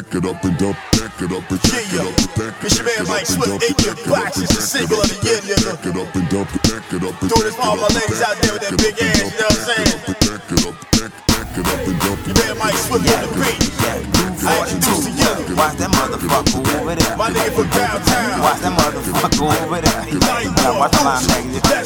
back it up and dump, back it up and back it up and back it up. It's your man Mike Swift, in box. It's the single of the year, nigga. Back it up and dump it, back it up and Doing this for all my ladies out there with that big ass, you know what I'm saying? Back it up, back, back it up and dump it. Your man Mike Swift on the beat. I introduce to you. Watch that motherfucker over there. My nigga from downtown. Watch that motherfucker over there. Watch my nigga.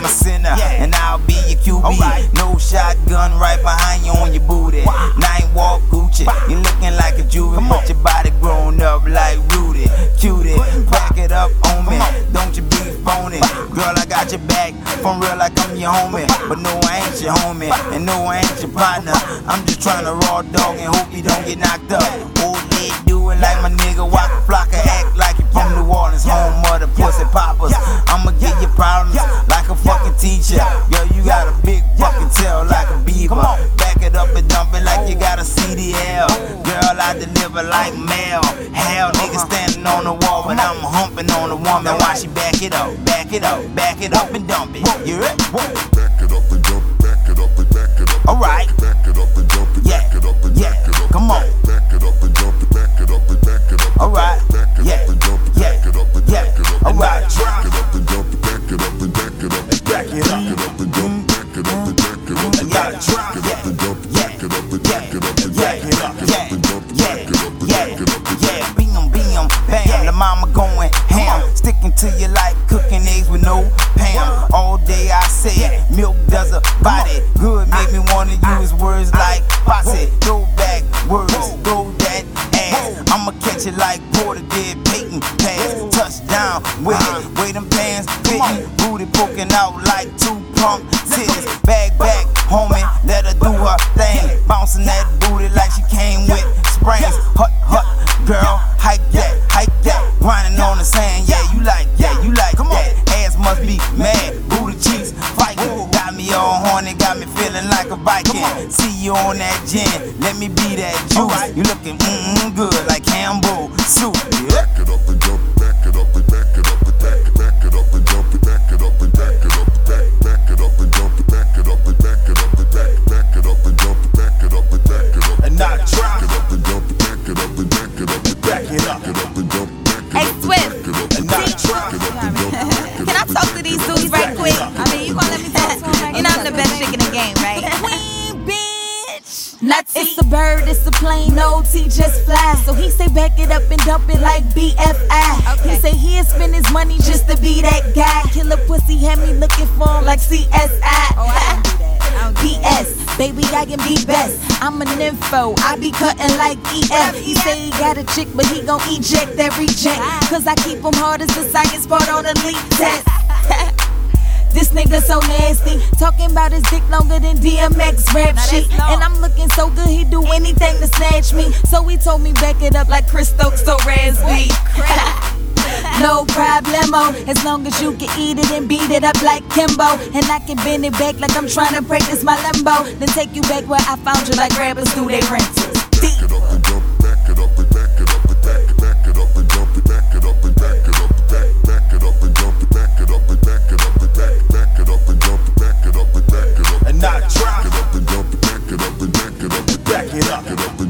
Get it. My center, and I'll be your QB. No shotgun right behind you on your booty. 9th Ward Gucci. You looking like a juvie, but your body grown up like Rudy. Cutie, back it up on me. Don't you be phony. Girl, I got your back. From real like I'm your homie. But no, I ain't your homie. And no, I ain't your partner. I'm just trying to raw dog and hope you don't get knocked up. Old do it like my nigga Waka Flocka. Girl, I deliver like mail. Hell, nigga standing on the wall, but I'm humping on the woman. Why she back it up, back it up, back it up and dump it. You ready? Back it up and dump, it, back it up and back it up. Alright. Back it up and dump it, Yeah. back it up and Yeah. back it up. Come on. Back it up and dump it, back it up and back it up. Alright. Back it Yeah. up and dump it, Yeah. back it up and Yeah. back it up. Alright. Back it up and dump it, back it up and back it up. Back it up. Back it up and dump, back it up and back it up. I gotta Back it up and dump, back it up and back it up and Yeah, back it up and yeah, dump, yeah, mama going ham, sticking to you like cooking eggs with no Pam. All day I say milk does a body good. Make me wanna use words like posse, throw back words, throw that ass. I'ma catch it like Porter did Peyton pass, touchdown with it. Way them pants fitting, booty poking out like two pump titties. Bag back, homie, let her do her thing. Bouncing that booty like she came with springs. Hut, gin, let me be that juice. You looking mm good like Campbell soup. Back it up and dump, back it up and back it up and back It's a bird, it's a plane, no T just fly. So he say back it up and dump it like BFI. He say he'll spend his money just to be that guy. Killer pussy had me looking for him like CSI. Oh, I do that. PS, baby, I can be best. I'm an nympho, I be cutting like EF. He say he got a chick, but he gon' eject that reject. Cause I keep him hard as the science part on the leak test. This nigga so nasty, talking about his dick longer than DMX rap shit. And I'm looking so good, do anything to snatch me. So he told me back it up like Chris Stokes, so Raz-B. No problemo, as long as you can eat it and beat it up like Kimbo. And I can bend it back like I'm trying to practice my limbo. Then take you back where I found you like rappers do they rentals. it up. Get up